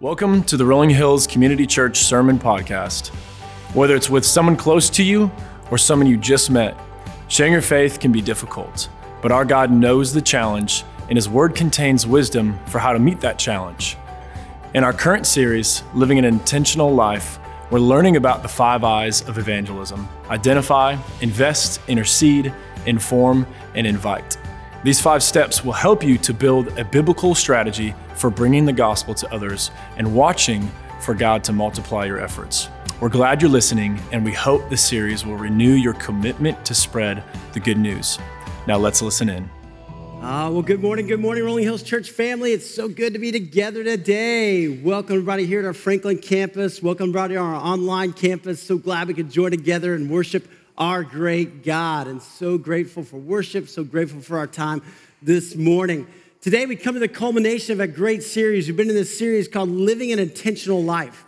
Welcome to the Rolling Hills Community Church Sermon Podcast. Whether it's with someone close to you or someone you just met, sharing your faith can be difficult, but our God knows the challenge, and His Word contains wisdom for how to meet that challenge. In our current series, Living an Intentional Life, we're learning about the five I's of evangelism identify, invest, intercede, inform, and invite. These five steps will help you to build a biblical strategy for bringing the gospel to others and watching for God to multiply your efforts. We're glad you're listening, and we hope this series will renew your commitment to spread the good news. Now, let's listen in. Uh, well, good morning, good morning, Rolling Hills Church family. It's so good to be together today. Welcome, everybody, here at our Franklin campus. Welcome, everybody, on our online campus. So glad we could join together and worship our great God. And so grateful for worship, so grateful for our time this morning. Today, we come to the culmination of a great series. We've been in this series called Living an Intentional Life.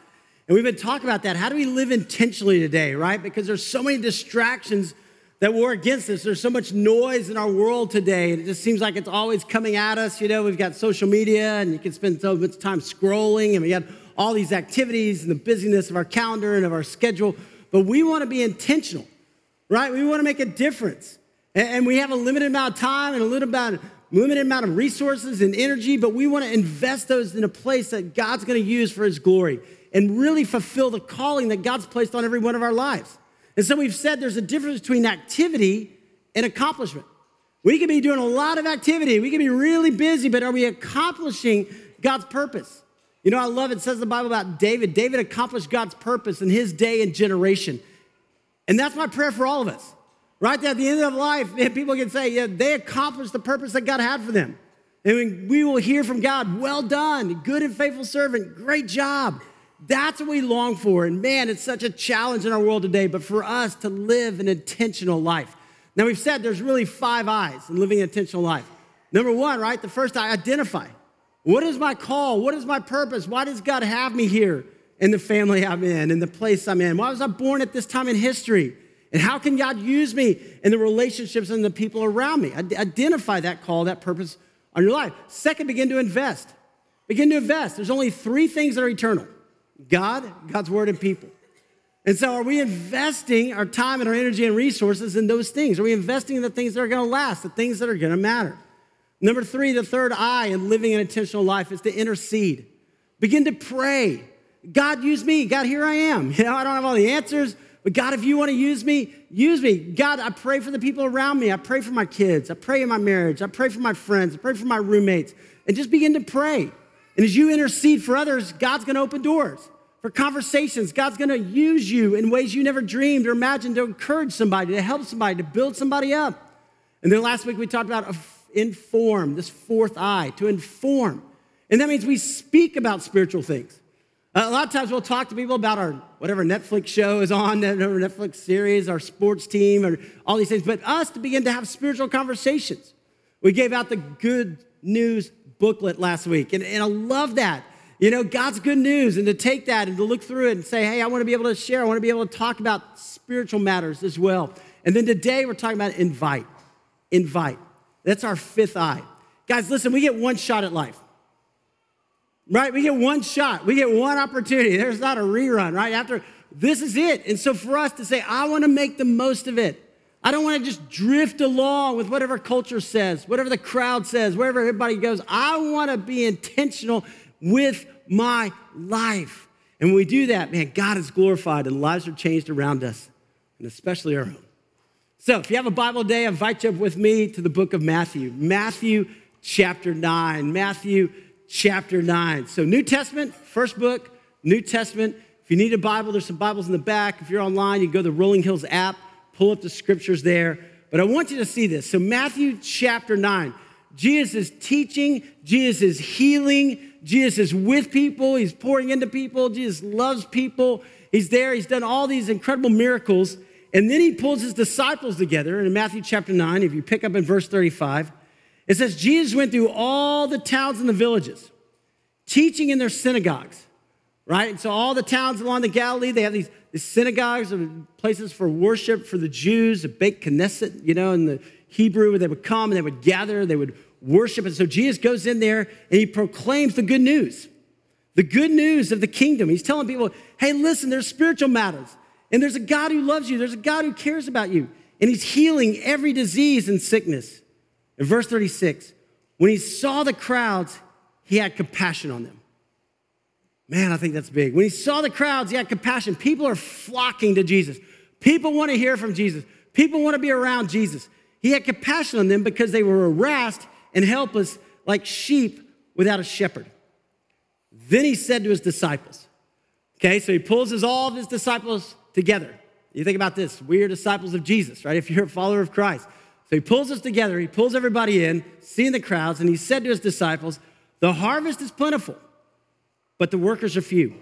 And we've been talking about that. How do we live intentionally today, right? Because there's so many distractions that war against us. There's so much noise in our world today, and it just seems like it's always coming at us. You know, we've got social media, and you can spend so much time scrolling, and we got all these activities and the busyness of our calendar and of our schedule. But we want to be intentional right? We want to make a difference. And we have a limited amount of time and a little about limited amount of resources and energy, but we want to invest those in a place that God's going to use for his glory and really fulfill the calling that God's placed on every one of our lives. And so we've said there's a difference between activity and accomplishment. We can be doing a lot of activity, we can be really busy, but are we accomplishing God's purpose? You know, I love it, it says the Bible about David. David accomplished God's purpose in his day and generation. And that's my prayer for all of us. Right at the end of life, people can say, yeah, they accomplished the purpose that God had for them. And we will hear from God, well done, good and faithful servant, great job. That's what we long for. And man, it's such a challenge in our world today, but for us to live an intentional life. Now, we've said there's really five I's in living an intentional life. Number one, right? The first I identify. What is my call? What is my purpose? Why does God have me here? In the family I'm in, in the place I'm in? Why was I born at this time in history? And how can God use me in the relationships and the people around me? Identify that call, that purpose on your life. Second, begin to invest. Begin to invest. There's only three things that are eternal God, God's word, and people. And so, are we investing our time and our energy and resources in those things? Are we investing in the things that are going to last, the things that are going to matter? Number three, the third I in living an intentional life is to intercede. Begin to pray. God, use me. God, here I am. You know, I don't have all the answers, but God, if you want to use me, use me. God, I pray for the people around me. I pray for my kids. I pray in my marriage. I pray for my friends. I pray for my roommates. And just begin to pray. And as you intercede for others, God's going to open doors for conversations. God's going to use you in ways you never dreamed or imagined to encourage somebody, to help somebody, to build somebody up. And then last week we talked about inform, this fourth I, to inform. And that means we speak about spiritual things. Uh, a lot of times we'll talk to people about our whatever Netflix show is on, whatever Netflix series, our sports team, or all these things, but us to begin to have spiritual conversations. We gave out the good news booklet last week, and, and I love that. You know, God's good news, and to take that and to look through it and say, hey, I want to be able to share, I want to be able to talk about spiritual matters as well. And then today we're talking about invite. Invite. That's our fifth I. Guys, listen, we get one shot at life right? We get one shot, we get one opportunity. There's not a rerun, right? After this is it. And so for us to say, I want to make the most of it. I don't want to just drift along with whatever culture says, whatever the crowd says, wherever everybody goes. I want to be intentional with my life. And when we do that, man, God is glorified and lives are changed around us, and especially our own. So if you have a Bible day, invite you up with me to the book of Matthew. Matthew chapter 9. Matthew chapter 9. So, New Testament, first book, New Testament. If you need a Bible, there's some Bibles in the back. If you're online, you can go to the Rolling Hills app, pull up the scriptures there. But I want you to see this. So, Matthew chapter 9. Jesus is teaching, Jesus is healing, Jesus is with people, he's pouring into people, Jesus loves people. He's there, he's done all these incredible miracles. And then he pulls his disciples together. And in Matthew chapter 9, if you pick up in verse 35, it says Jesus went through all the towns and the villages, teaching in their synagogues, right? And so all the towns along the Galilee, they have these, these synagogues or places for worship for the Jews, a Beit Knesset, you know, in the Hebrew, where they would come and they would gather, they would worship. And so Jesus goes in there and he proclaims the good news The good news of the kingdom. He's telling people, hey, listen, there's spiritual matters. And there's a God who loves you. There's a God who cares about you. And he's healing every disease and sickness. In verse 36, when he saw the crowds, he had compassion on them. Man, I think that's big. When he saw the crowds, he had compassion. People are flocking to Jesus. People want to hear from Jesus. People want to be around Jesus. He had compassion on them because they were harassed and helpless like sheep without a shepherd. Then he said to his disciples, okay, so he pulls his, all of his disciples together. You think about this, we are disciples of Jesus, right? If you're a follower of Christ. So he pulls us together, he pulls everybody in, seeing the crowds, and he said to his disciples, The harvest is plentiful, but the workers are few.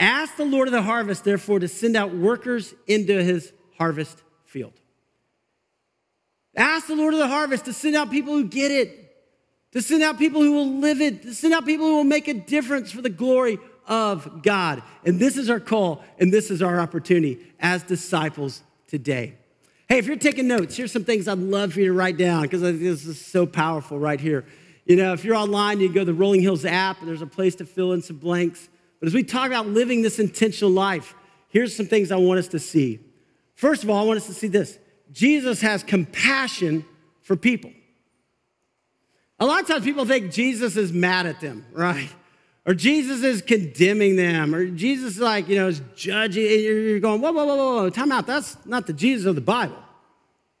Ask the Lord of the harvest, therefore, to send out workers into his harvest field. Ask the Lord of the harvest to send out people who get it, to send out people who will live it, to send out people who will make a difference for the glory of God. And this is our call, and this is our opportunity as disciples today. Hey, if you're taking notes, here's some things I'd love for you to write down because this is so powerful right here. You know, if you're online, you go to the Rolling Hills app, and there's a place to fill in some blanks. But as we talk about living this intentional life, here's some things I want us to see. First of all, I want us to see this Jesus has compassion for people. A lot of times people think Jesus is mad at them, right? Or Jesus is condemning them, or Jesus is like, you know, is judging. You're going, whoa, whoa, whoa, whoa, time out. That's not the Jesus of the Bible.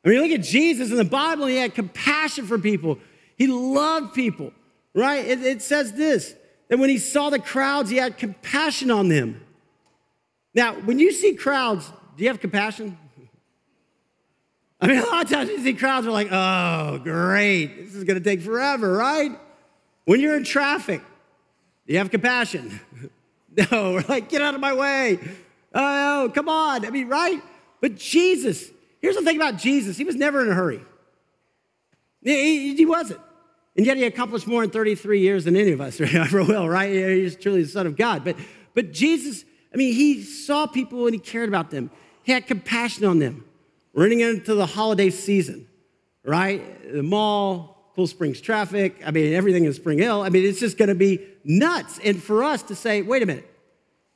I mean, look at Jesus in the Bible, he had compassion for people. He loved people, right? It, it says this that when he saw the crowds, he had compassion on them. Now, when you see crowds, do you have compassion? I mean, a lot of times you see crowds are like, oh, great, this is gonna take forever, right? When you're in traffic, do you have compassion? no, we're like, get out of my way. Oh, come on. I mean, right? But Jesus, here's the thing about Jesus, he was never in a hurry. He, he, wasn't. And yet he accomplished more in 33 years than any of us ever will, right? He's truly the Son of God. But, but Jesus, I mean, he saw people and he cared about them. He had compassion on them running into the holiday season, right? The mall, Cool Springs traffic, I mean, everything in Spring Hill. I mean, it's just gonna be nuts. And for us to say, wait a minute,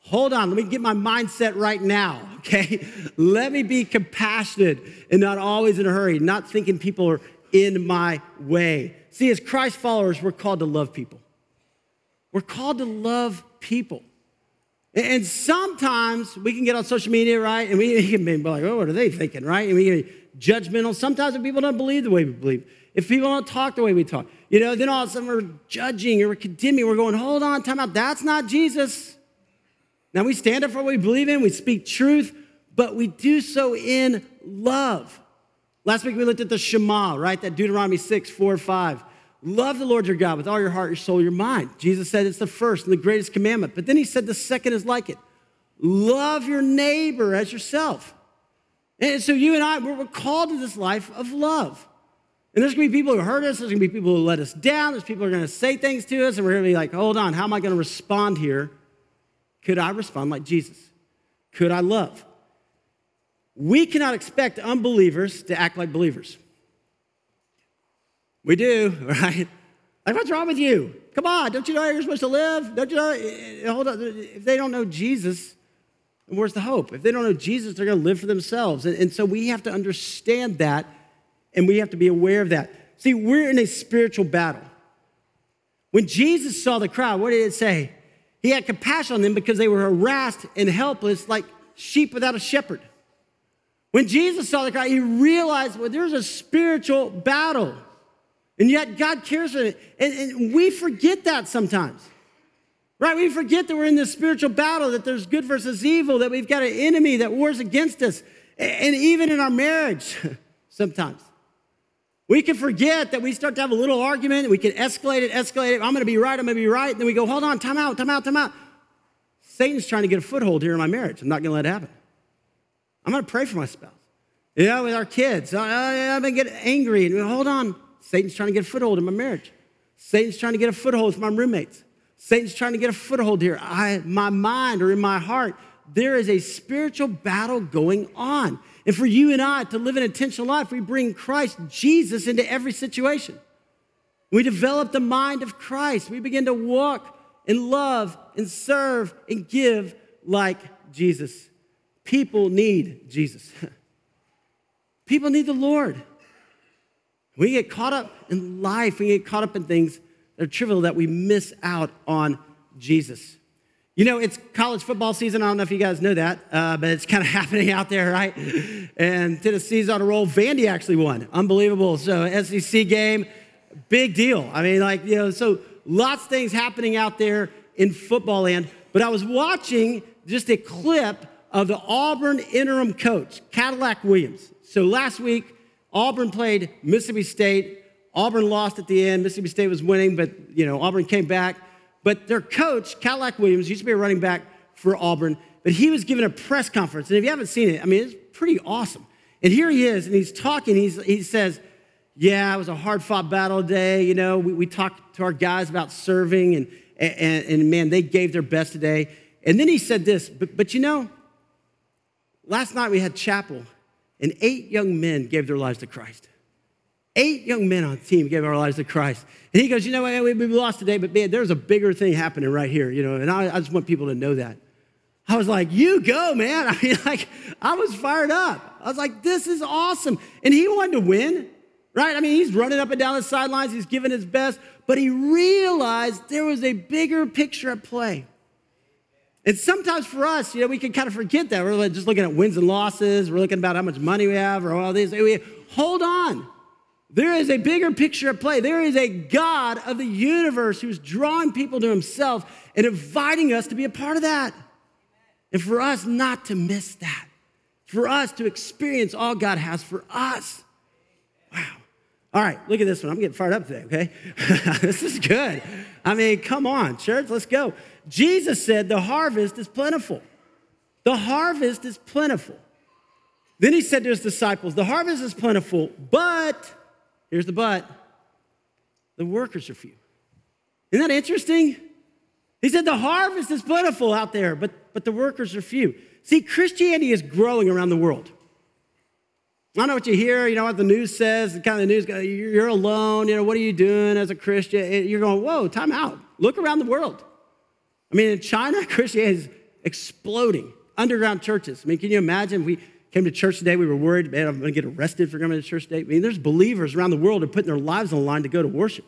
hold on, let me get my mindset right now, okay? Let me be compassionate and not always in a hurry, not thinking people are in my way. See, as Christ followers, we're called to love people. We're called to love people. And sometimes we can get on social media, right? And we can be like, oh, what are they thinking, right? And we can be judgmental. Sometimes people don't believe the way we believe, if people don't talk the way we talk, you know, then all of a sudden we're judging or we're condemning. We're going, hold on, time out. That's not Jesus. Now we stand up for what we believe in, we speak truth, but we do so in love. Last week we looked at the Shema, right? That Deuteronomy 6, 4, 5. Love the Lord your God with all your heart, your soul, your mind. Jesus said it's the first and the greatest commandment. But then he said the second is like it love your neighbor as yourself. And so you and I, we're called to this life of love. And there's gonna be people who hurt us, there's gonna be people who let us down, there's people who are gonna say things to us, and we're gonna be like, hold on, how am I gonna respond here? Could I respond like Jesus? Could I love? We cannot expect unbelievers to act like believers. We do, right? Like, what's wrong with you? Come on, don't you know how you're supposed to live? Don't you know? Eh, hold on. If they don't know Jesus, where's the hope? If they don't know Jesus, they're going to live for themselves. And, and so we have to understand that and we have to be aware of that. See, we're in a spiritual battle. When Jesus saw the crowd, what did it say? He had compassion on them because they were harassed and helpless like sheep without a shepherd. When Jesus saw the crowd, he realized well, there's a spiritual battle. And yet God cares for it. And, and, we forget that sometimes. Right? We forget that we're in this spiritual battle, that there's good versus evil, that we've got an enemy that wars against us. And even in our marriage, sometimes. We can forget that we start to have a little argument, we can escalate it, escalate it. I'm gonna be right, I'm gonna be right. And then we go, hold on, time out, time out, time out. Satan's trying to get a foothold here in my marriage. I'm not gonna let it happen. I'm gonna pray for my spouse. Know, with our kids, uh, uh, I, I've been getting angry. And hold on, Satan's trying to get a foothold in my marriage. Satan's trying to get a foothold with my roommates. Satan's trying to get a foothold here. I, my mind or in my heart, there is a spiritual battle going on. And for you and I to live an intentional life, we bring Christ Jesus into every situation. We develop the mind of Christ. We begin to walk and love and serve and give like Jesus. People need Jesus. People need the Lord. We get caught up in life, we get caught up in things that are trivial that we miss out on Jesus. You know, it's college football season. I don't know if you guys know that, uh, but it's kind of happening out there, right? And Tennessee's on a roll. Vandy actually won. Unbelievable. So, SEC game, big deal. I mean, like, you know, so lots of things happening out there in football land. But I was watching just a clip of the Auburn interim coach, Cadillac Williams. So last week, Auburn played Mississippi State. Auburn lost at the end. Mississippi State was winning, but you know Auburn came back. But their coach, Cadillac Williams, used to be a running back for Auburn, but he was giving a press conference. And if you haven't seen it, I mean, it's pretty awesome. And here he is, and he's talking. He's, he says, Yeah, it was a hard fought battle today. You know, we, we talked to our guys about serving, and, and, and man, they gave their best today. And then he said this, but, but you know, last night we had chapel, and eight young men gave their lives to Christ. Eight young men on the team gave our lives to Christ. And he goes, You know, what we, lost today, but man, there's a bigger thing happening right here, you know, and I, I just want people to know that. I was like, You go, man. I mean, like, I was fired up. I was like, This is awesome. And he wanted to win, right? I mean, he's running up and down the sidelines, he's giving his best, but he realized there was a bigger picture at play. And sometimes for us, you know, we can kind of forget that. We're just looking at wins and losses. We're looking about how much money we have or all these. We, hold on. There is a bigger picture at play. There is a God of the universe who's drawing people to himself and inviting us to be a part of that. And for us not to miss that, for us to experience all God has for us. Wow. All right, look at this one. I'm getting fired up today, okay? this is good. I mean, come on, church, let's go. Jesus said, The harvest is plentiful. The harvest is plentiful. Then he said to his disciples, The harvest is plentiful, but, here's the but, the workers are few. Isn't that interesting? He said, The harvest is plentiful out there, but, but the workers are few. See, Christianity is growing around the world. I know what you hear, you know what the news says, the kind of the news, you're alone, you know, what are you doing as a Christian? You're going, whoa, time out. Look around the world. I mean, in China, Christianity is exploding. Underground churches. I mean, can you imagine we came to church today, we were worried, man, I'm going to get arrested for coming to church today? I mean, there's believers around the world who are putting their lives on the line to go to worship.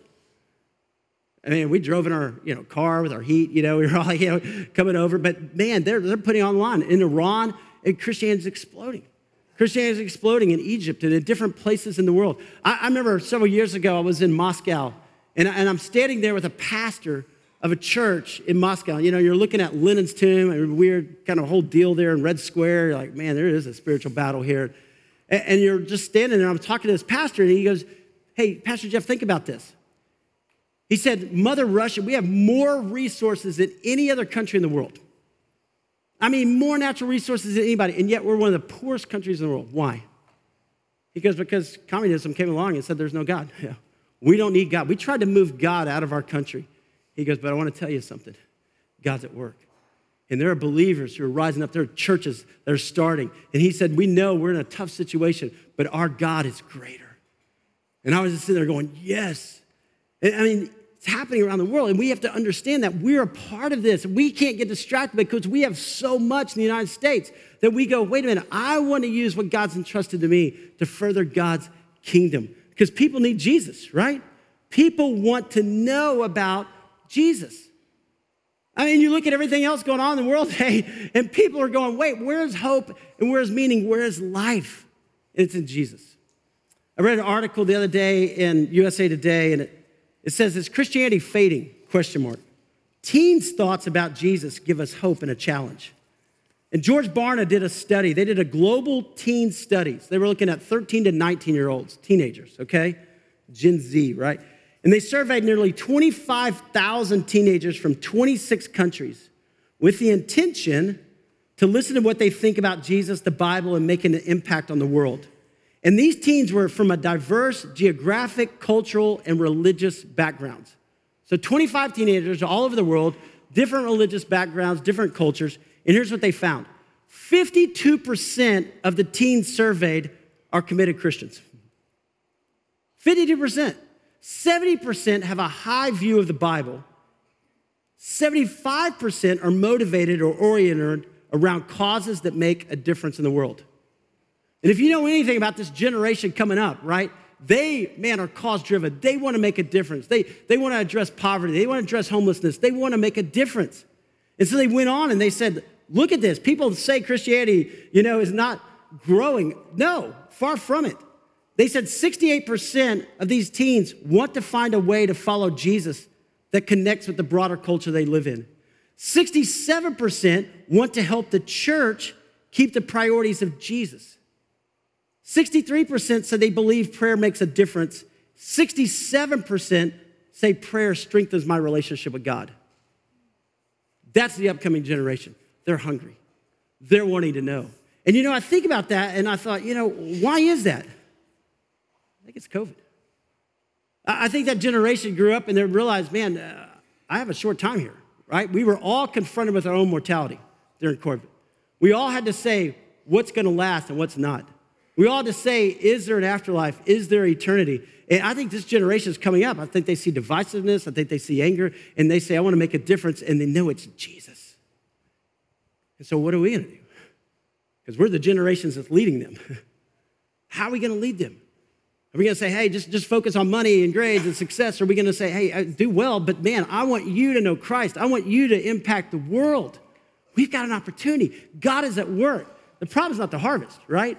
I mean, we drove in our you know, car with our heat, you know, we were all you know, coming over, but man, they're, they're putting on the line. In Iran, Christianity is exploding. Christianity is exploding in Egypt and in different places in the world. I, I remember several years ago, I was in Moscow, and, and I'm standing there with a pastor of a church in Moscow. You know, you're looking at Lenin's tomb, a weird kind of whole deal there in Red Square. You're like, man, there is a spiritual battle here. And, and you're just standing there. I'm talking to this pastor, and he goes, Hey, Pastor Jeff, think about this. He said, Mother Russia, we have more resources than any other country in the world. I mean, more natural resources than anybody, and yet we're one of the poorest countries in the world. Why? He goes, Because communism came along and said there's no God. Yeah. We don't need God. We tried to move God out of our country. He goes, But I want to tell you something God's at work. And there are believers who are rising up. There are churches that are starting. And he said, We know we're in a tough situation, but our God is greater. And I was just sitting there going, Yes. And, I mean, it's happening around the world. And we have to understand that we're a part of this. We can't get distracted because we have so much in the United States that we go, wait a minute, I want to use what God's entrusted to me to further God's kingdom. Because people need Jesus, right? People want to know about Jesus. I mean, you look at everything else going on in the world today, and people are going, wait, where's hope and where's meaning? Where's life? it's in Jesus. I read an article the other day in USA Today, and it, it says, Is Christianity fading? Question mark. Teens' thoughts about Jesus give us hope and a challenge. And George Barna did a study. They did a global teen studies. They were looking at 13 to 19 year olds, teenagers, okay? Gen Z, right? And they surveyed nearly 25,000 teenagers from 26 countries with the intention to listen to what they think about Jesus, the Bible, and making an impact on the world. And these teens were from a diverse geographic, cultural, and religious backgrounds. So 25 teenagers all over the world, different religious backgrounds, different cultures. And here's what they found 52% of the teens surveyed are committed Christians. 52%. 70% have a high view of the Bible. 75% are motivated or oriented around causes that make a difference in the world. And if you know anything about this generation coming up, right? They, man, are cause driven. They want to make a difference. They, they want to address poverty. They want to address homelessness. They want to make a difference. And so they went on and they said, look at this. People say Christianity, you know, is not growing. No, far from it. They said 68% of these teens want to find a way to follow Jesus that connects with the broader culture they live in. 67% want to help the church keep the priorities of Jesus. 63% said they believe prayer makes a difference. 67% say prayer strengthens my relationship with God. That's the upcoming generation. They're hungry, they're wanting to know. And you know, I think about that and I thought, you know, why is that? I think it's COVID. I think that generation grew up and they realized, man, uh, I have a short time here, right? We were all confronted with our own mortality during COVID. We all had to say what's going to last and what's not. We all had to say, is there an afterlife? Is there eternity? And I think this generation is coming up. I think they see divisiveness. I think they see anger, and they say, I want to make a difference, and they know it's Jesus. And so, what are we going to do? Because we're the generations that's leading them. How are we going to lead them? Are we going to say, hey, just, just focus on money and grades and success? Are we going to say, hey, uh, do well, but man, I want you to know Christ. I want you to impact the world. We've got an opportunity. God is at work. The problem is not the harvest, right?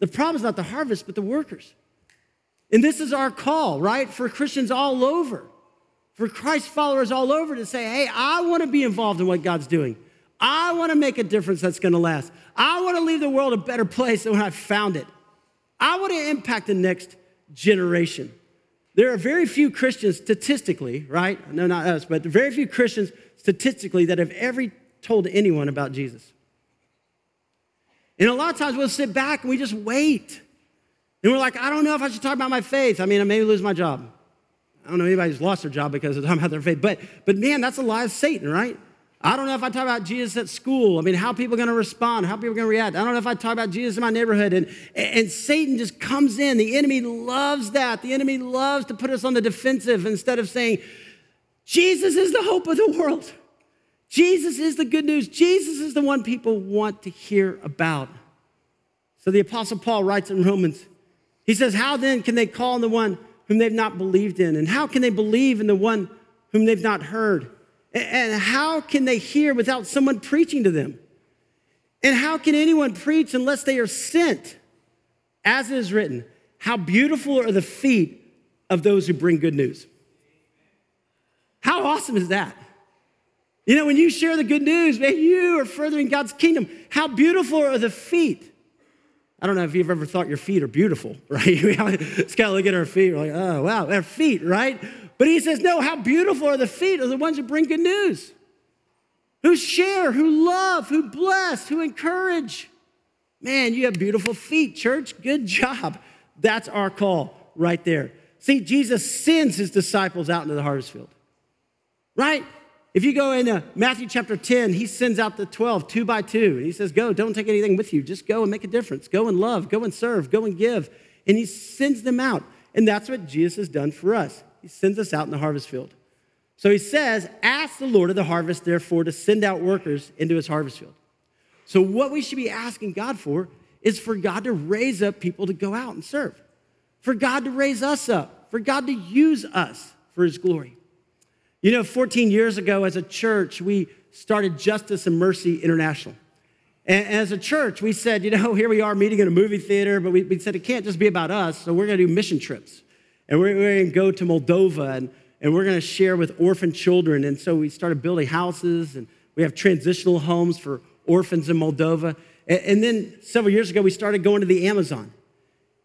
The problem is not the harvest, but the workers. And this is our call, right? For Christians all over, for Christ followers all over to say, hey, I want to be involved in what God's doing. I want to make a difference that's going to last. I want to leave the world a better place than when I found it. I want to impact the next generation. There are very few Christians statistically, right? No, not us, but very few Christians statistically that have ever told anyone about Jesus. And a lot of times we'll sit back and we just wait. And we're like, I don't know if I should talk about my faith. I mean, I may lose my job. I don't know anybody who's lost their job because of talking about their faith. But, but man, that's a lie of Satan, right? I don't know if I talk about Jesus at school. I mean, how people going to respond, how people going to react. I don't know if I talk about Jesus in my neighborhood. And, and Satan just comes in. The enemy loves that. The enemy loves to put us on the defensive instead of saying, Jesus is the hope of the world. Jesus is the good news. Jesus is the one people want to hear about. So the Apostle Paul writes in Romans, he says, How then can they call on the one whom they've not believed in? And how can they believe in the one whom they've not heard? And how can they hear without someone preaching to them? And how can anyone preach unless they are sent? As it is written, how beautiful are the feet of those who bring good news. How awesome is that? You know, when you share the good news, man, you are furthering God's kingdom. How beautiful are the feet? I don't know if you've ever thought your feet are beautiful, right? It's kind of look at our feet, we're like, oh, wow, our feet, right? But he says, no, how beautiful are the feet of the ones who bring good news, who share, who love, who bless, who encourage. Man, you have beautiful feet, church. Good job. That's our call right there. See, Jesus sends his disciples out into the harvest field, right? If you go into Matthew chapter 10, he sends out the 12, two by two. And he says, Go, don't take anything with you. Just go and make a difference. Go and love, go and serve, go and give. And he sends them out. And that's what Jesus has done for us. He sends us out in the harvest field. So he says, Ask the Lord of the harvest, therefore, to send out workers into his harvest field. So, what we should be asking God for is for God to raise up people to go out and serve, for God to raise us up, for God to use us for his glory. You know, 14 years ago as a church, we started Justice and Mercy International. And as a church, we said, you know, here we are meeting in a movie theater, but we, we said it can't just be about us, so we're gonna do mission trips. And we're, going to go to Moldova and, and we're going to share with orphan children. And so we started building houses and we have transitional homes for orphans in Moldova. And, and then several years ago, we started going to the Amazon.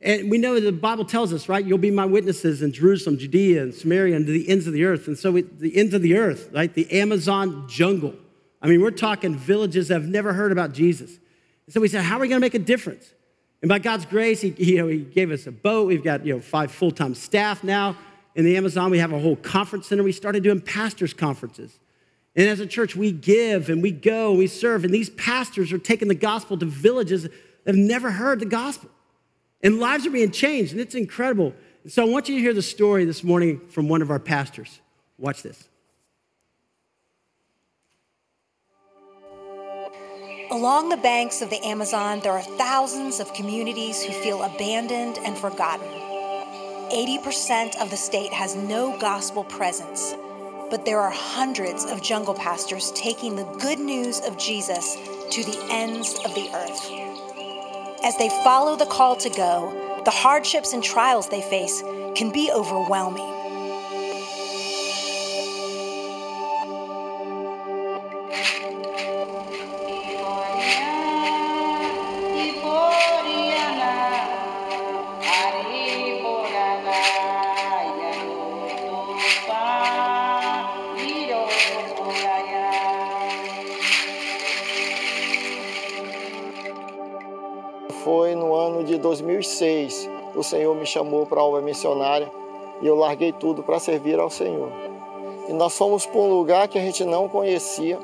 And we know the Bible tells us, right? You'll be my witnesses in Jerusalem, Judea, and Samaria, and to the ends of the earth. And so, we, the ends of the earth, right? The Amazon jungle. I mean, we're talking villages that have never heard about Jesus. And so we said, how are we going to make a difference? And by God's grace, he, you know, he gave us a boat. We've got you know, five full time staff now. In the Amazon, we have a whole conference center. We started doing pastors' conferences. And as a church, we give and we go and we serve. And these pastors are taking the gospel to villages that have never heard the gospel. And lives are being changed, and it's incredible. And so I want you to hear the story this morning from one of our pastors. Watch this. Along the banks of the Amazon, there are thousands of communities who feel abandoned and forgotten. 80% of the state has no gospel presence, but there are hundreds of jungle pastors taking the good news of Jesus to the ends of the earth. As they follow the call to go, the hardships and trials they face can be overwhelming. 2006, o Senhor me chamou para a obra missionária e eu larguei tudo para servir ao Senhor. E nós fomos para um lugar que a gente não conhecia,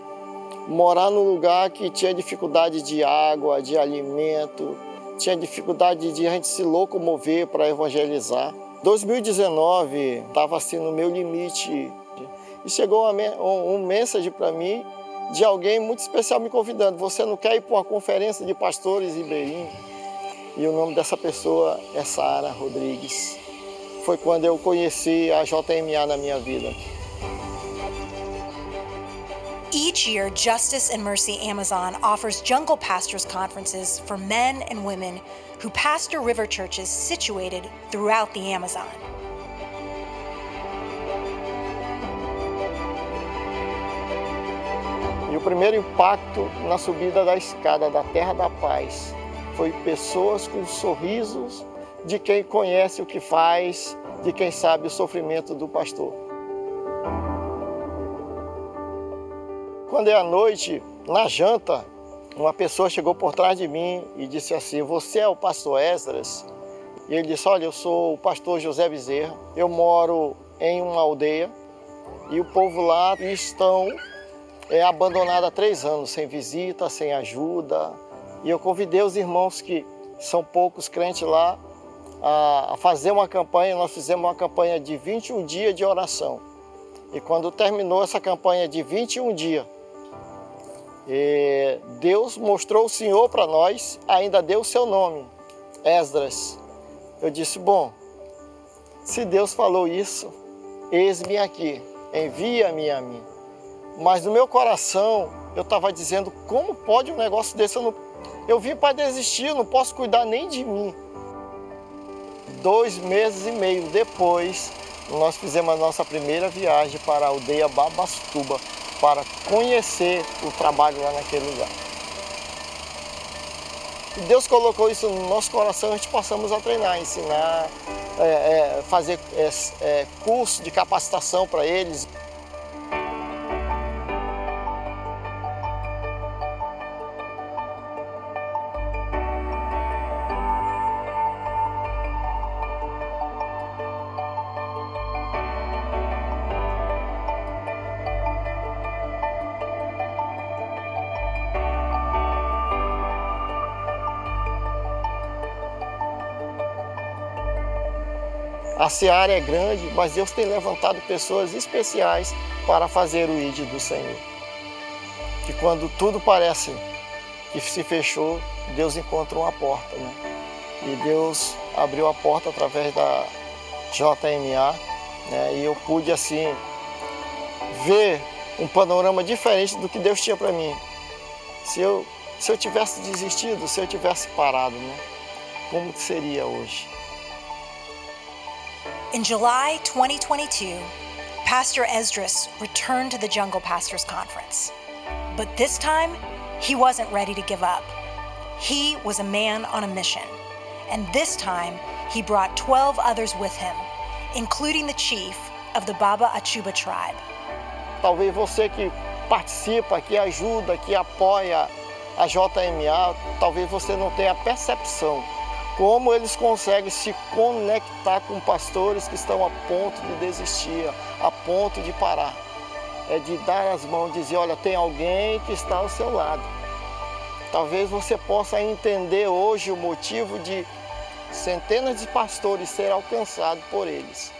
morar num lugar que tinha dificuldade de água, de alimento, tinha dificuldade de a gente se locomover para evangelizar. 2019 estava assim no meu limite e chegou um, um mensagem para mim de alguém muito especial me convidando. Você não quer ir para uma conferência de pastores ribeirinhos? E o nome dessa pessoa é Sara Rodrigues. Foi quando eu conheci a JMA na minha vida. Each year, Justice and Mercy Amazon offers jungle pastors conferences for men and women who pastor river churches situated throughout the Amazon. E o primeiro impacto na subida da escada da Terra da Paz foi pessoas com sorrisos de quem conhece o que faz, de quem sabe o sofrimento do pastor. Quando é à noite, na janta, uma pessoa chegou por trás de mim e disse assim: Você é o pastor Esdras? E ele disse: Olha, eu sou o pastor José Bezerra, eu moro em uma aldeia e o povo lá estão é abandonado há três anos, sem visita, sem ajuda. E eu convidei os irmãos que são poucos crentes lá a, fazer uma campanha. Nós fizemos uma campanha de 21 dias de oração. E quando terminou essa campanha de 21 dias, Deus mostrou o Senhor para nós, ainda deu o seu nome, Esdras. Eu disse: Bom, se Deus falou isso, eis-me aqui, envia-me a mim. Mas no meu coração eu estava dizendo: como pode um negócio desse? Eu, não... eu vim para desistir, eu não posso cuidar nem de mim. Dois meses e meio depois, nós fizemos a nossa primeira viagem para a aldeia Babastuba para conhecer o trabalho lá naquele lugar. E Deus colocou isso no nosso coração, a gente passamos a treinar, ensinar, é, é, fazer é, é curso de capacitação para eles. A seara é grande, mas Deus tem levantado pessoas especiais para fazer o ID do Senhor. Que quando tudo parece que se fechou, Deus encontra uma porta, né? E Deus abriu a porta através da JMA, né? E eu pude assim ver um panorama diferente do que Deus tinha para mim. Se eu se eu tivesse desistido, se eu tivesse parado, né? Como seria hoje? In July 2022, Pastor Esdras returned to the Jungle Pastors Conference. But this time, he wasn't ready to give up. He was a man on a mission. And this time, he brought 12 others with him, including the chief of the Baba Achuba tribe. Talvez você que participa, que ajuda, que apoia a JMA, talvez você não tenha percepção como eles conseguem se conectar com pastores que estão a ponto de desistir, a ponto de parar. É de dar as mãos dizer, olha, tem alguém que está ao seu lado. Talvez você possa entender hoje o motivo de centenas de pastores serem alcançados por eles.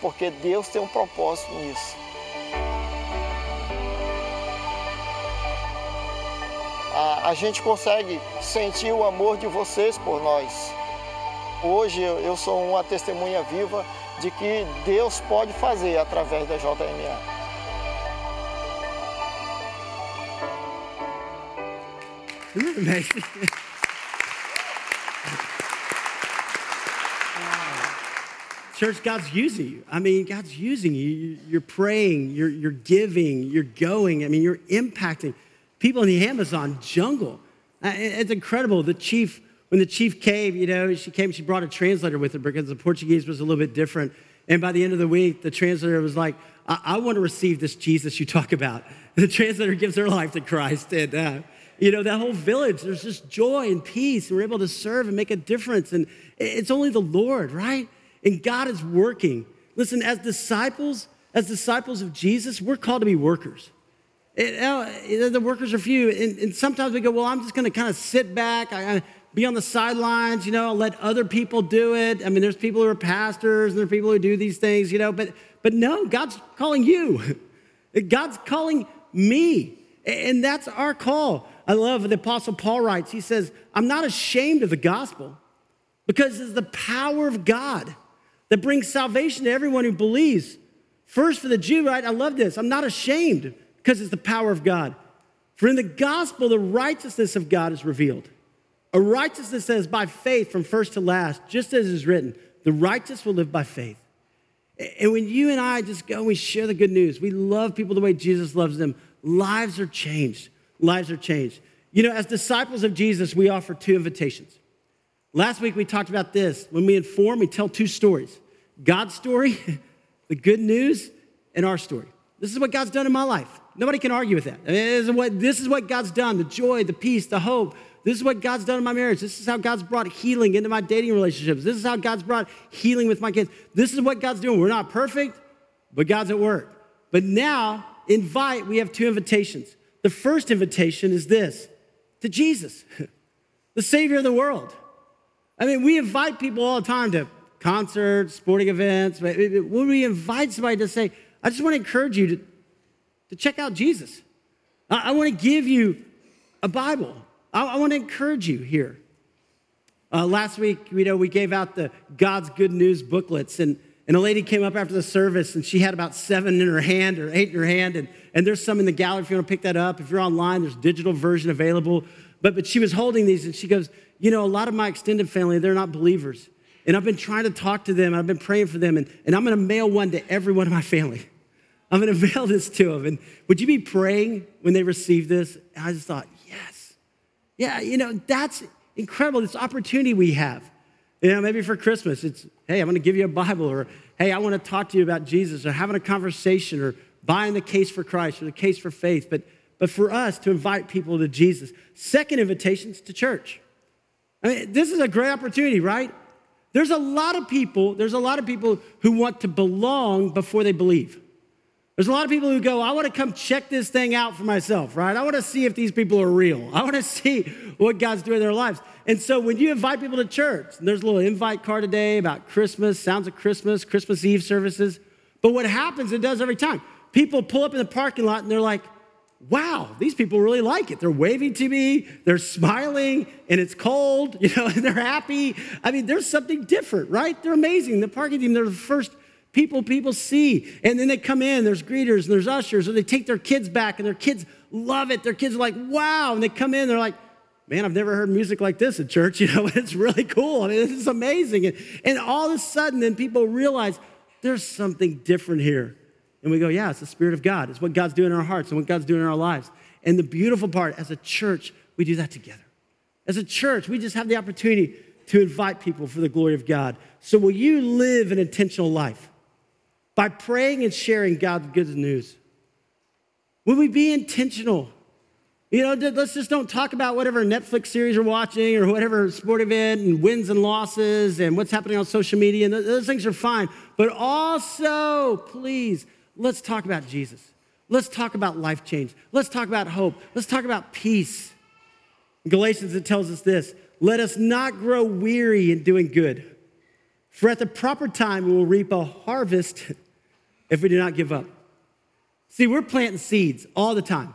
Porque Deus tem um propósito nisso. a gente consegue sentir o amor de vocês por nós. Hoje eu sou uma testemunha viva de que Deus pode fazer através da JMA. Church, God's using you. I mean, God's using you. You're praying, you're, you're giving, you're going. I mean, you're impacting people in the Amazon jungle. Uh, it's incredible. The chief, when the chief came, you know, she came, she brought a translator with her because the Portuguese was a little bit different. And by the end of the week, the translator was like, I, I want to receive this Jesus you talk about. The translator gives her life to Christ. And, uh, you know, that whole village, there's just joy and peace. And we're able to serve and make a difference. And it's only the Lord, right? And God is working. Listen, as disciples, as disciples of Jesus, we're called to be workers. It, uh, the workers are few. And, and, sometimes we go, well, I'm just going to kind of sit back, I, be on the sidelines, you know, let other people do it. I mean, there's people who are pastors and there are people who do these things, you know, but, but no, God's calling you. God's calling me. And that's our call. I love what the Apostle Paul writes. He says, I'm not ashamed of the gospel because it's the power of God that brings salvation to everyone who believes. First, for the Jew, right? I love this. I'm not ashamed because it's the power of God. For in the gospel, the righteousness of God is revealed. A righteousness that is by faith from first to last, just as is written, the righteous will live by faith. And when you and I just go and we share the good news, we love people the way Jesus loves them, lives are changed. Lives are changed. You know, as disciples of Jesus, we offer two invitations. Last week we talked about this. When we inform, we tell two stories God's story, the good news, and our story. This is what God's done in my life. Nobody can argue with that. I mean, this, is what, this is what God's done the joy, the peace, the hope. This is what God's done in my marriage. This is how God's brought healing into my dating relationships. This is how God's brought healing with my kids. This is what God's doing. We're not perfect, but God's at work. But now, invite, we have two invitations. The first invitation is this to Jesus, the Savior of the world. I mean, we invite people all the time to concerts, sporting events. When we invite somebody to say, I just want to encourage you to, to check out Jesus. I, I want to give you a Bible. I, I want to encourage you here. Uh, last week, you know, we gave out the God's Good News booklets, and, and a lady came up after the service, and she had about seven in her hand or eight in her hand, and, and there's some in the gallery if you want to pick that up. If you're online, there's a digital version available. But, but she was holding these, and she goes, you know, a lot of my extended family, they're not believers. And I've been trying to talk to them, I've been praying for them, and, and I'm gonna mail one to every one of my family. I'm gonna mail this to them. And would you be praying when they receive this? And I just thought. Yeah, you know, that's incredible, this opportunity we have. You know, maybe for Christmas, it's, hey, I'm gonna give you a Bible, or hey, I wanna talk to you about Jesus, or having a conversation, or buying the case for Christ, or the case for faith. But, but for us to invite people to Jesus. Second invitation's to church. I mean, this is a great opportunity, right? There's a lot of people, there's a lot of people who want to belong before they believe. There's a lot of people who go, I want to come check this thing out for myself, right? I want to see if these people are real. I want to see what God's doing in their lives. And so when you invite people to church, and there's a little invite card today about Christmas, sounds of Christmas, Christmas Eve services. But what happens, it does every time. People pull up in the parking lot and they're like, wow, these people really like it. They're waving to me, they're smiling, and it's cold, you know, and they're happy. I mean, there's something different, right? They're amazing. The parking team, they're the first people people see. And then they come in, there's greeters and there's ushers, or they take their kids back, and their kids love it. Their kids are like, wow. And they come in, they're like, man, I've never heard music like this at church, you know, it's really cool. I mean, this is amazing. And, and all of a sudden, then people realize there's something different here. And we go, yeah, it's the Spirit of God. It's what God's doing in our hearts and what God's doing in our lives. And the beautiful part, as a church, we do that together. As a church, we just have the opportunity to invite people for the glory of God. So, will you live an intentional life by praying and sharing God's good news? Will we be intentional? You know, let's just don't talk about whatever Netflix series we're watching or whatever sport event and wins and losses and what's happening on social media. And those things are fine. But also, please, Let's talk about Jesus. Let's talk about life change. Let's talk about hope. Let's talk about peace. In Galatians, it tells us this let us not grow weary in doing good, for at the proper time we will reap a harvest if we do not give up. See, we're planting seeds all the time.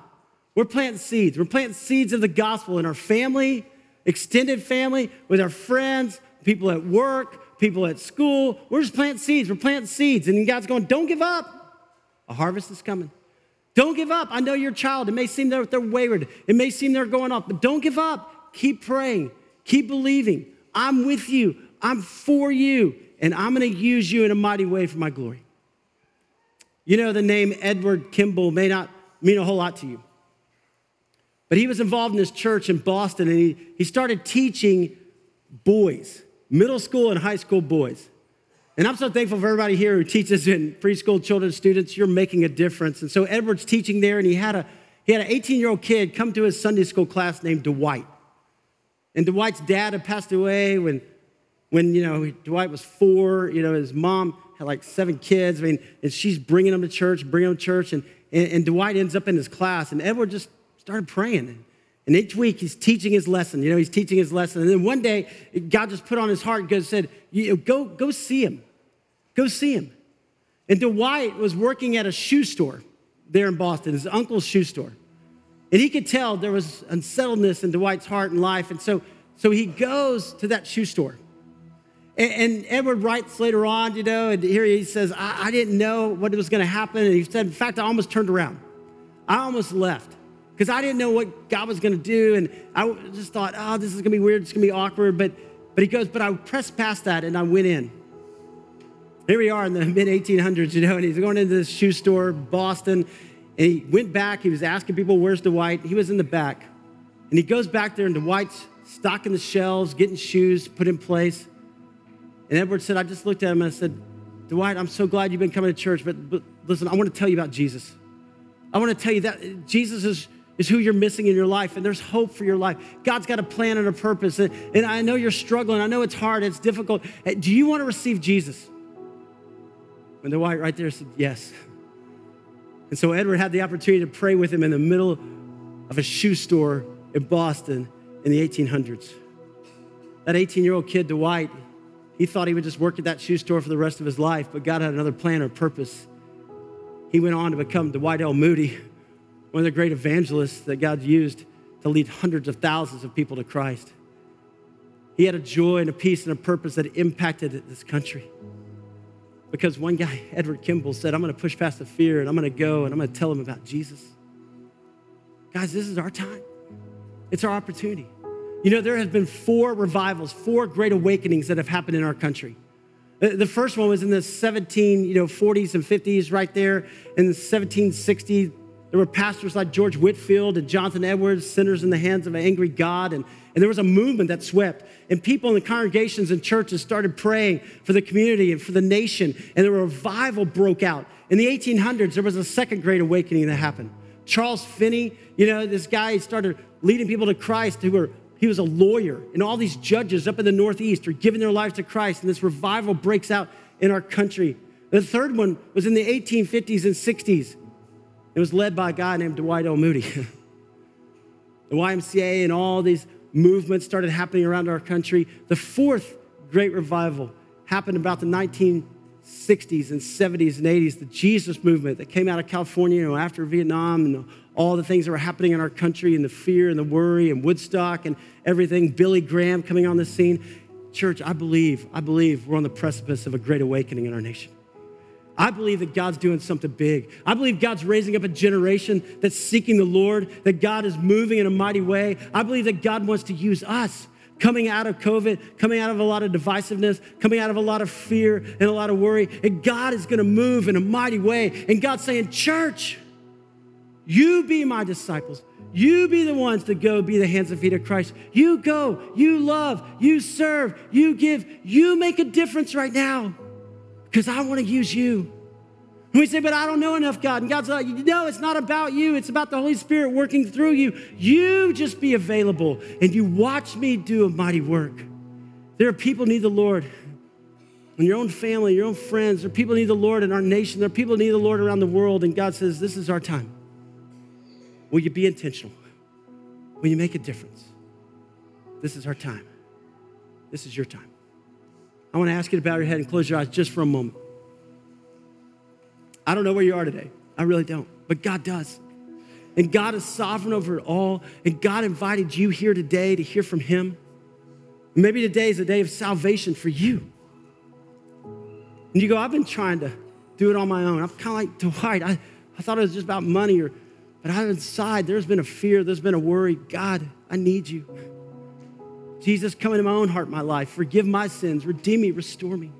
We're planting seeds. We're planting seeds of the gospel in our family, extended family, with our friends, people at work, people at school. We're just planting seeds. We're planting seeds. And God's going, don't give up. A harvest is coming. Don't give up. I know your child. It may seem that they're wayward. It may seem they're going off, but don't give up. Keep praying. Keep believing. I'm with you. I'm for you. And I'm going to use you in a mighty way for my glory. You know, the name Edward Kimball may not mean a whole lot to you. But he was involved in this church in Boston and he, he started teaching boys, middle school and high school boys. And I'm so thankful for everybody here who teaches in preschool children, students. You're making a difference. And so Edward's teaching there, and he had a he had an 18 year old kid come to his Sunday school class named Dwight. And Dwight's dad had passed away when, when you know Dwight was four. You know his mom had like seven kids. I mean, and she's bringing them to church, bringing them to church, and, and, and Dwight ends up in his class, and Edward just started praying. And each week he's teaching his lesson. You know, he's teaching his lesson. And then one day, God just put on his heart and said, go, go see him. Go see him. And Dwight was working at a shoe store there in Boston, his uncle's shoe store. And he could tell there was unsettledness in Dwight's heart and life. And so, so he goes to that shoe store. And, and Edward writes later on, you know, and here he says, I, I didn't know what was going to happen. And he said, in fact, I almost turned around. I almost left because I didn't know what God was going to do. And I just thought, oh, this is going to be weird. It's going to be awkward. But, but he goes, but I pressed past that and I went in. Here we are in the mid 1800s, you know, and he's going into this shoe store, Boston. And he went back. He was asking people, where's Dwight? He was in the back. And he goes back there, and Dwight's stocking the shelves, getting shoes put in place. And Edward said, I just looked at him and I said, Dwight, I'm so glad you've been coming to church, but, but listen, I want to tell you about Jesus. I want to tell you that Jesus is is who you're missing in your life, and there's hope for your life. God's got a plan and a purpose. And, and I know you're struggling. I know it's hard, it's difficult. Do you want to receive Jesus? And Dwight right there said, Yes. And so Edward had the opportunity to pray with him in the middle of a shoe store in Boston in the 1800s. That 18 year old kid, Dwight, he thought he would just work at that shoe store for the rest of his life, but God had another plan or purpose. He went on to become Dwight L. Moody one of the great evangelists that God used to lead hundreds of thousands of people to Christ. He had a joy and a peace and a purpose that impacted this country. Because one guy, Edward Kimball, said, I'm going to push past the fear and I'm going to go and I'm going to tell them about Jesus. Guys, this is our time. It's our opportunity. You know, there has been four revivals, four great awakenings that have happened in our country. Uh, the first one was in the 17, you know, 40s and 50s, right there in the 1760. There were pastors like George Whitefield and Jonathan Edwards, sinners in the hands of an angry God. And, and there was a movement that swept. And people in the congregations and churches started praying for the community and for the nation. And a revival broke out. In the 1800s, there was a second great awakening that happened. Charles Finney, you know, this guy started leading people to Christ who were, he was a lawyer. And all these judges up in the Northeast are giving their lives to Christ. And this revival breaks out in our country. The third one was in the 1850s and 60s. It was led by a guy named Dwight L. Moody. the YMCA and all these movements started happening around our country. The fourth great revival happened about the 1960s and 70s and 80s, the Jesus movement that came out of California you know, after Vietnam and all the things that were happening in our country and the fear and the worry and Woodstock and everything. Billy Graham coming on the scene. Church, I believe, I believe we're on the precipice of a great awakening in our nation. I believe that God's doing something big. I believe God's raising up a generation that's seeking the Lord, that God is moving in a mighty way. I believe that God wants to use us coming out of COVID, coming out of a lot of divisiveness, coming out of a lot of fear and a lot of worry. And God is going to move in a mighty way. And God's saying, Church, you be my disciples. You be the ones to go be the hands and feet of Christ. You go, you love, you serve, you give, you make a difference right now because I want to use you. And we say, but I don't know enough, God. And God's like, no, it's not about you. It's about the Holy Spirit working through you. You just be available and you watch me do a mighty work. There are people need the Lord in your own family, your own friends. There are people need the Lord in our nation. There are people need the Lord around the world. And God says, this is our time. Will you be intentional? Will you make a difference? This is our time. This is your time. I want to ask you to bow your head and close your eyes just for a moment. I don't know where you are today. I really don't. But God does. And God is sovereign over it all. And God invited you here today to hear from Him. Maybe today is a day of salvation for you. And you go, I've been trying to do it on my own. I'm kind of like Dwight. I, I thought it was just about money, or, but I'm inside, there's been a fear, there's been a worry. God, I need you. Jesus, come into my own heart, my life. Forgive my sins, redeem me, restore me.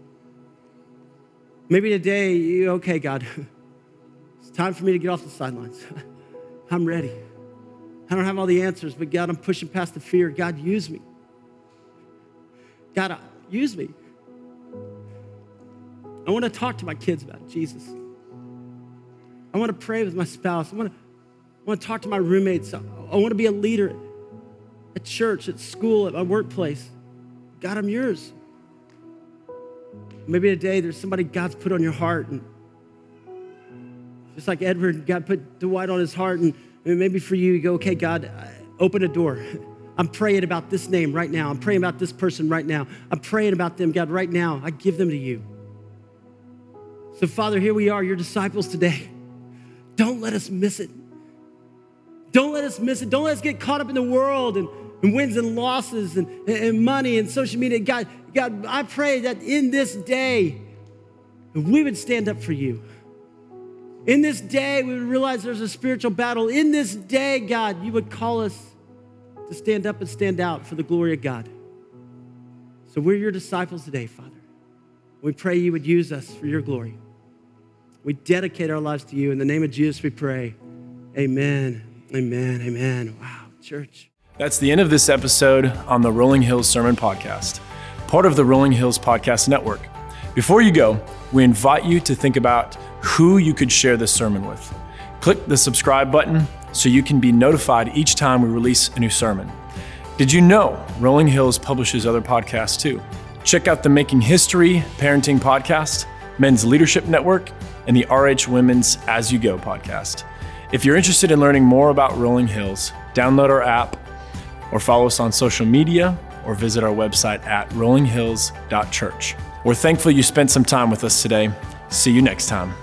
Maybe today, you, okay, God, it's time for me to get off the sidelines. I'm ready. I don't have all the answers, but God, I'm pushing past the fear. God, use me. God, use me. I want to talk to my kids about Jesus. I want to pray with my spouse. I want to, want to talk to my roommates. I want to be a leader at church, at school, at my workplace. God, I'm yours. Maybe today there's somebody God's put on your heart. And just like Edward, God put Dwight on his heart. And maybe for you, you go, okay, God, open a door. I'm praying about this name right now. I'm praying about this person right now. I'm praying about them, God, right now. I give them to you. So, Father, here we are, your disciples today. Don't let us miss it. Don't let us miss it. Don't let us get caught up in the world and, and wins and losses and, and money and social media. God, God, I pray that in this day, we would stand up for you. In this day, we would realize there's a spiritual battle. In this day, God, you would call us to stand up and stand out for the glory of God. So we're your disciples today, Father. We pray you would use us for your glory. We dedicate our lives to you. In the name of Jesus, we pray. Amen. Amen. Amen. Wow, church. That's the end of this episode on the Rolling Hills Sermon Podcast, part of the Rolling Hills Podcast Network. Before you go, we invite you to think about who you could share this sermon with. Click the subscribe button so you can be notified each time we release a new sermon. Did you know Rolling Hills publishes other podcasts too? Check out the Making History Parenting Podcast, Men's Leadership Network, and the RH Women's As You Go podcast. If you're interested in learning more about Rolling Hills, download our app or follow us on social media or visit our website at rollinghills.church. We're thankful you spent some time with us today. See you next time.